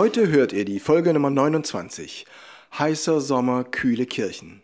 Heute hört ihr die Folge Nummer 29. Heißer Sommer, kühle Kirchen.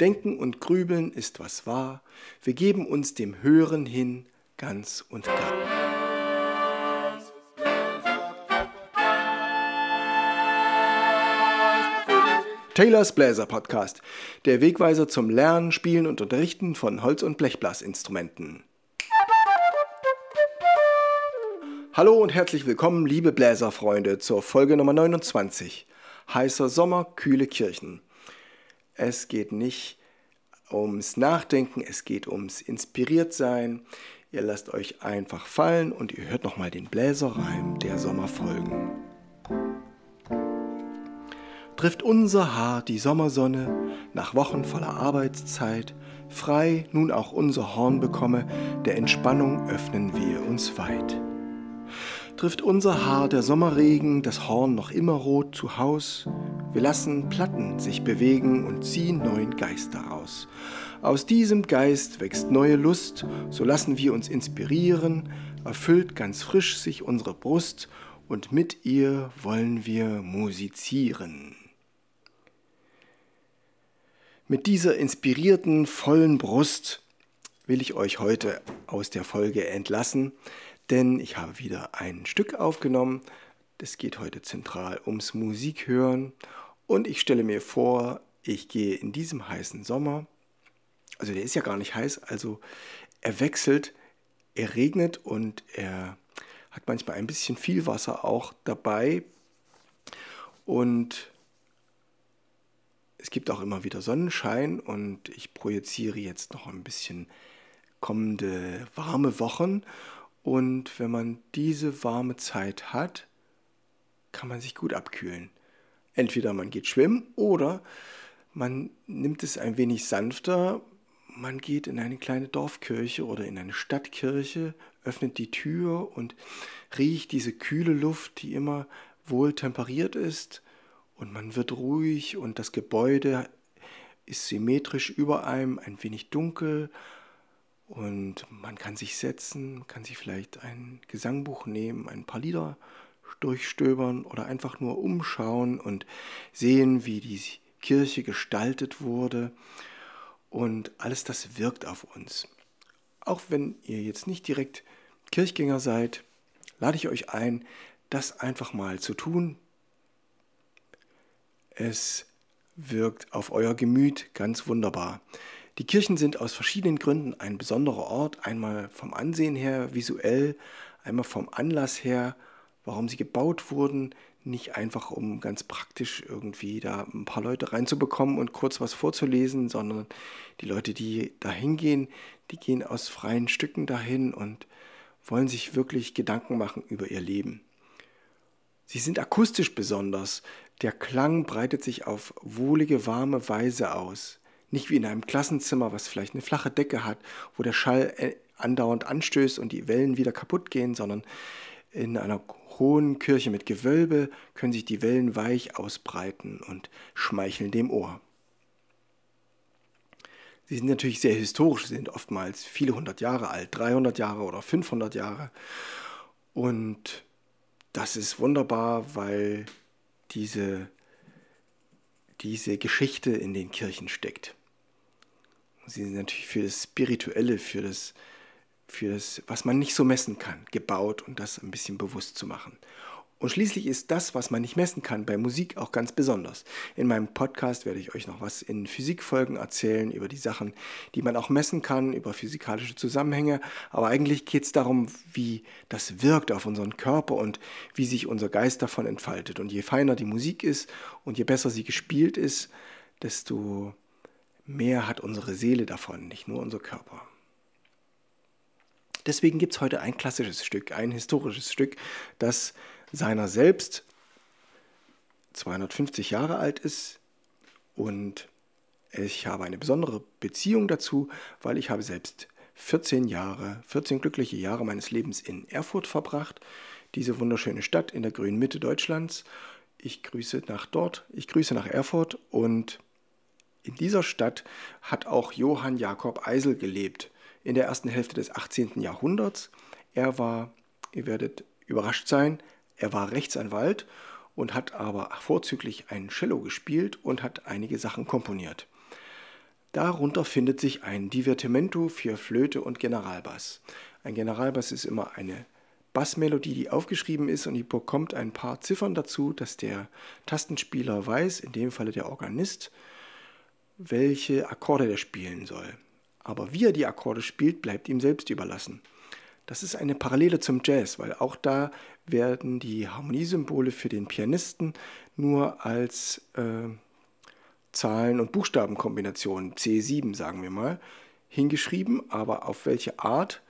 Denken und Grübeln ist was wahr. Wir geben uns dem Hören hin ganz und gar. Taylors Bläser Podcast, der Wegweiser zum Lernen, Spielen und Unterrichten von Holz- und Blechblasinstrumenten. Hallo und herzlich willkommen, liebe Bläserfreunde, zur Folge Nummer 29. Heißer Sommer, kühle Kirchen. Es geht nicht ums Nachdenken, es geht ums Inspiriertsein. Ihr lasst euch einfach fallen und ihr hört nochmal den Bläserreim der Sommerfolgen trifft unser Haar die Sommersonne nach Wochen voller Arbeitszeit, frei nun auch unser Horn bekomme, der Entspannung öffnen wir uns weit. Trifft unser Haar der Sommerregen, das Horn noch immer rot zu Haus, wir lassen Platten sich bewegen und ziehen neuen Geist daraus. Aus diesem Geist wächst neue Lust, so lassen wir uns inspirieren, erfüllt ganz frisch sich unsere Brust und mit ihr wollen wir musizieren. Mit dieser inspirierten, vollen Brust will ich euch heute aus der Folge entlassen, denn ich habe wieder ein Stück aufgenommen. Es geht heute zentral ums Musikhören und ich stelle mir vor, ich gehe in diesem heißen Sommer, also der ist ja gar nicht heiß, also er wechselt, er regnet und er hat manchmal ein bisschen viel Wasser auch dabei und es gibt auch immer wieder Sonnenschein und ich projiziere jetzt noch ein bisschen kommende warme Wochen. Und wenn man diese warme Zeit hat, kann man sich gut abkühlen. Entweder man geht schwimmen oder man nimmt es ein wenig sanfter. Man geht in eine kleine Dorfkirche oder in eine Stadtkirche, öffnet die Tür und riecht diese kühle Luft, die immer wohl temperiert ist und man wird ruhig und das Gebäude ist symmetrisch über einem, ein wenig dunkel und man kann sich setzen, kann sich vielleicht ein Gesangbuch nehmen, ein paar Lieder durchstöbern oder einfach nur umschauen und sehen, wie die Kirche gestaltet wurde und alles das wirkt auf uns. Auch wenn ihr jetzt nicht direkt Kirchgänger seid, lade ich euch ein, das einfach mal zu tun, es wirkt auf euer Gemüt ganz wunderbar. Die Kirchen sind aus verschiedenen Gründen ein besonderer Ort, einmal vom Ansehen her visuell, einmal vom Anlass her, warum sie gebaut wurden, nicht einfach um ganz praktisch irgendwie da ein paar Leute reinzubekommen und kurz was vorzulesen, sondern die Leute, die da hingehen, die gehen aus freien Stücken dahin und wollen sich wirklich Gedanken machen über ihr Leben. Sie sind akustisch besonders. Der Klang breitet sich auf wohlige, warme Weise aus. Nicht wie in einem Klassenzimmer, was vielleicht eine flache Decke hat, wo der Schall äh, andauernd anstößt und die Wellen wieder kaputt gehen, sondern in einer hohen Kirche mit Gewölbe können sich die Wellen weich ausbreiten und schmeicheln dem Ohr. Sie sind natürlich sehr historisch, sie sind oftmals viele hundert Jahre alt, 300 Jahre oder 500 Jahre. Und das ist wunderbar, weil diese, diese Geschichte in den Kirchen steckt. Sie sind natürlich für das Spirituelle, für das, für das, was man nicht so messen kann, gebaut und das ein bisschen bewusst zu machen. Und schließlich ist das, was man nicht messen kann, bei Musik auch ganz besonders. In meinem Podcast werde ich euch noch was in Physikfolgen erzählen über die Sachen, die man auch messen kann, über physikalische Zusammenhänge. Aber eigentlich geht es darum, wie das wirkt auf unseren Körper und wie sich unser Geist davon entfaltet. Und je feiner die Musik ist und je besser sie gespielt ist, desto mehr hat unsere Seele davon, nicht nur unser Körper. Deswegen gibt es heute ein klassisches Stück, ein historisches Stück, das seiner selbst 250 Jahre alt ist und ich habe eine besondere Beziehung dazu, weil ich habe selbst 14 Jahre, 14 glückliche Jahre meines Lebens in Erfurt verbracht, diese wunderschöne Stadt in der grünen Mitte Deutschlands. Ich grüße nach dort, ich grüße nach Erfurt und in dieser Stadt hat auch Johann Jakob Eisel gelebt in der ersten Hälfte des 18. Jahrhunderts. Er war, ihr werdet überrascht sein, er war Rechtsanwalt und hat aber vorzüglich ein Cello gespielt und hat einige Sachen komponiert. Darunter findet sich ein Divertimento für Flöte und Generalbass. Ein Generalbass ist immer eine Bassmelodie, die aufgeschrieben ist und die bekommt ein paar Ziffern dazu, dass der Tastenspieler weiß, in dem Falle der Organist, welche Akkorde er spielen soll. Aber wie er die Akkorde spielt, bleibt ihm selbst überlassen. Das ist eine Parallele zum Jazz, weil auch da werden die Harmoniesymbole für den Pianisten nur als äh, Zahlen- und Buchstabenkombinationen, C7 sagen wir mal, hingeschrieben, aber auf welche Art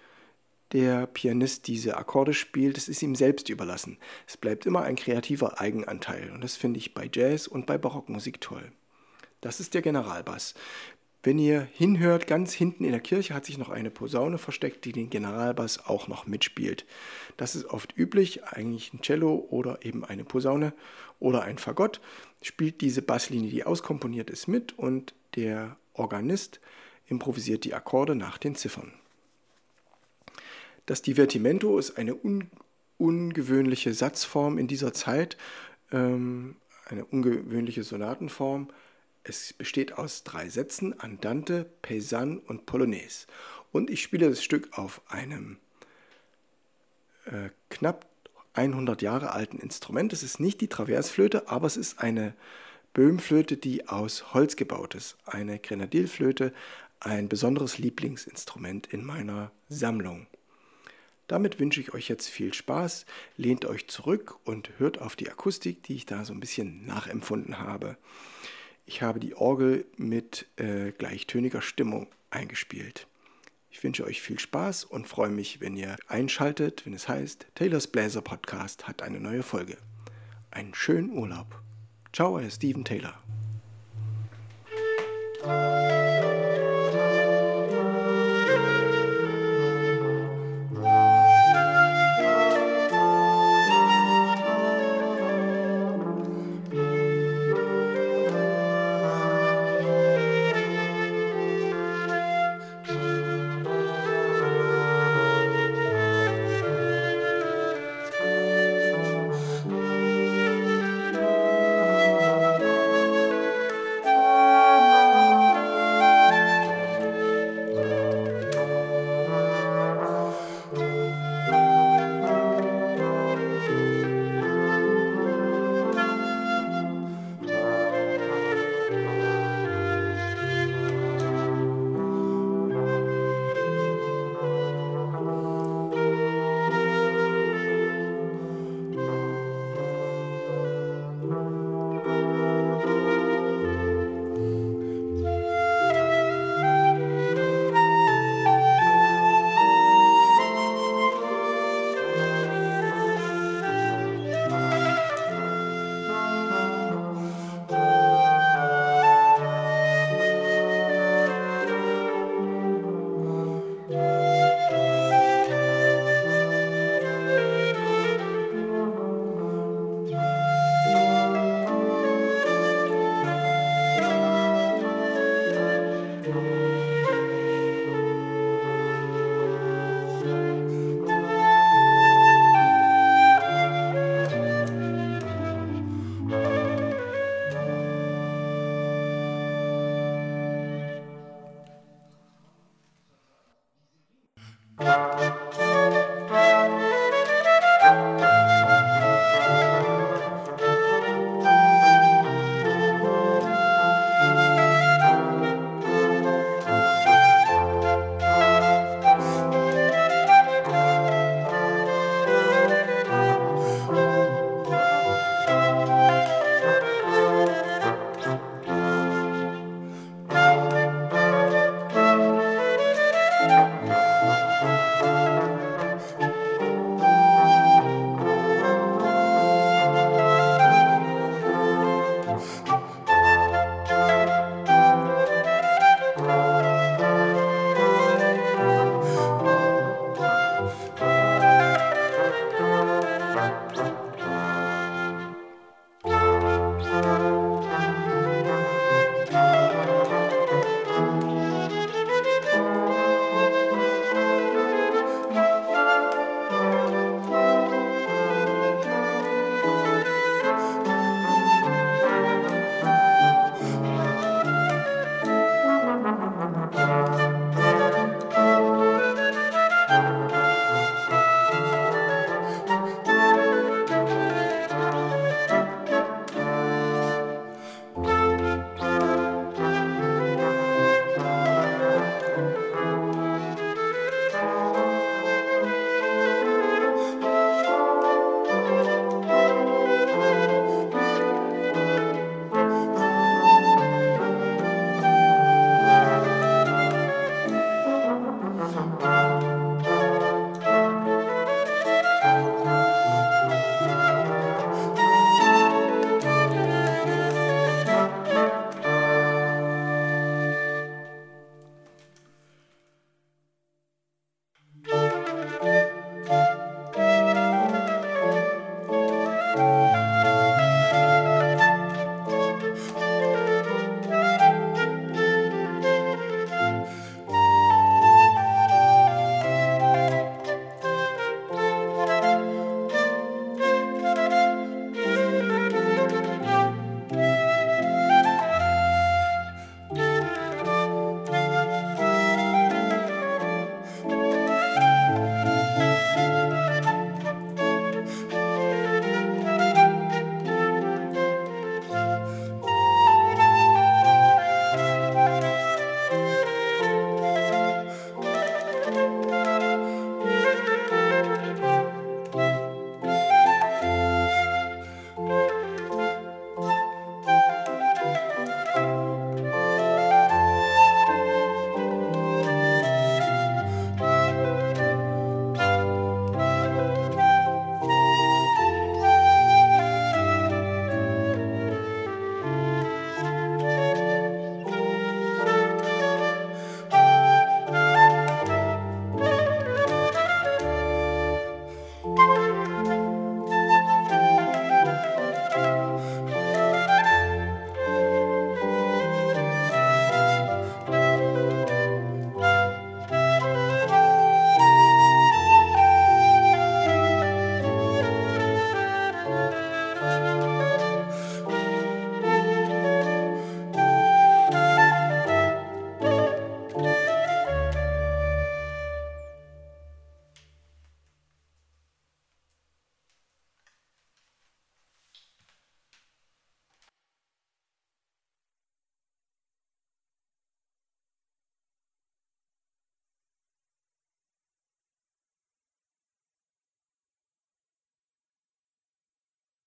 der Pianist diese Akkorde spielt, das ist ihm selbst überlassen. Es bleibt immer ein kreativer Eigenanteil und das finde ich bei Jazz und bei Barockmusik toll. Das ist der Generalbass. Wenn ihr hinhört, ganz hinten in der Kirche hat sich noch eine Posaune versteckt, die den Generalbass auch noch mitspielt. Das ist oft üblich, eigentlich ein Cello oder eben eine Posaune oder ein Fagott spielt diese Basslinie, die auskomponiert ist, mit und der Organist improvisiert die Akkorde nach den Ziffern. Das Divertimento ist eine un ungewöhnliche Satzform in dieser Zeit, ähm, eine ungewöhnliche Sonatenform. Es besteht aus drei Sätzen, Andante, Paysanne und Polonaise. Und ich spiele das Stück auf einem äh, knapp 100 Jahre alten Instrument. Es ist nicht die Traversflöte, aber es ist eine Böhmflöte, die aus Holz gebaut ist. Eine Grenadilflöte, ein besonderes Lieblingsinstrument in meiner Sammlung. Damit wünsche ich euch jetzt viel Spaß, lehnt euch zurück und hört auf die Akustik, die ich da so ein bisschen nachempfunden habe. Ich habe die Orgel mit äh, gleichtöniger Stimmung eingespielt. Ich wünsche euch viel Spaß und freue mich, wenn ihr einschaltet, wenn es heißt, Taylors Bläser Podcast hat eine neue Folge. Einen schönen Urlaub. Ciao, euer Steven Taylor.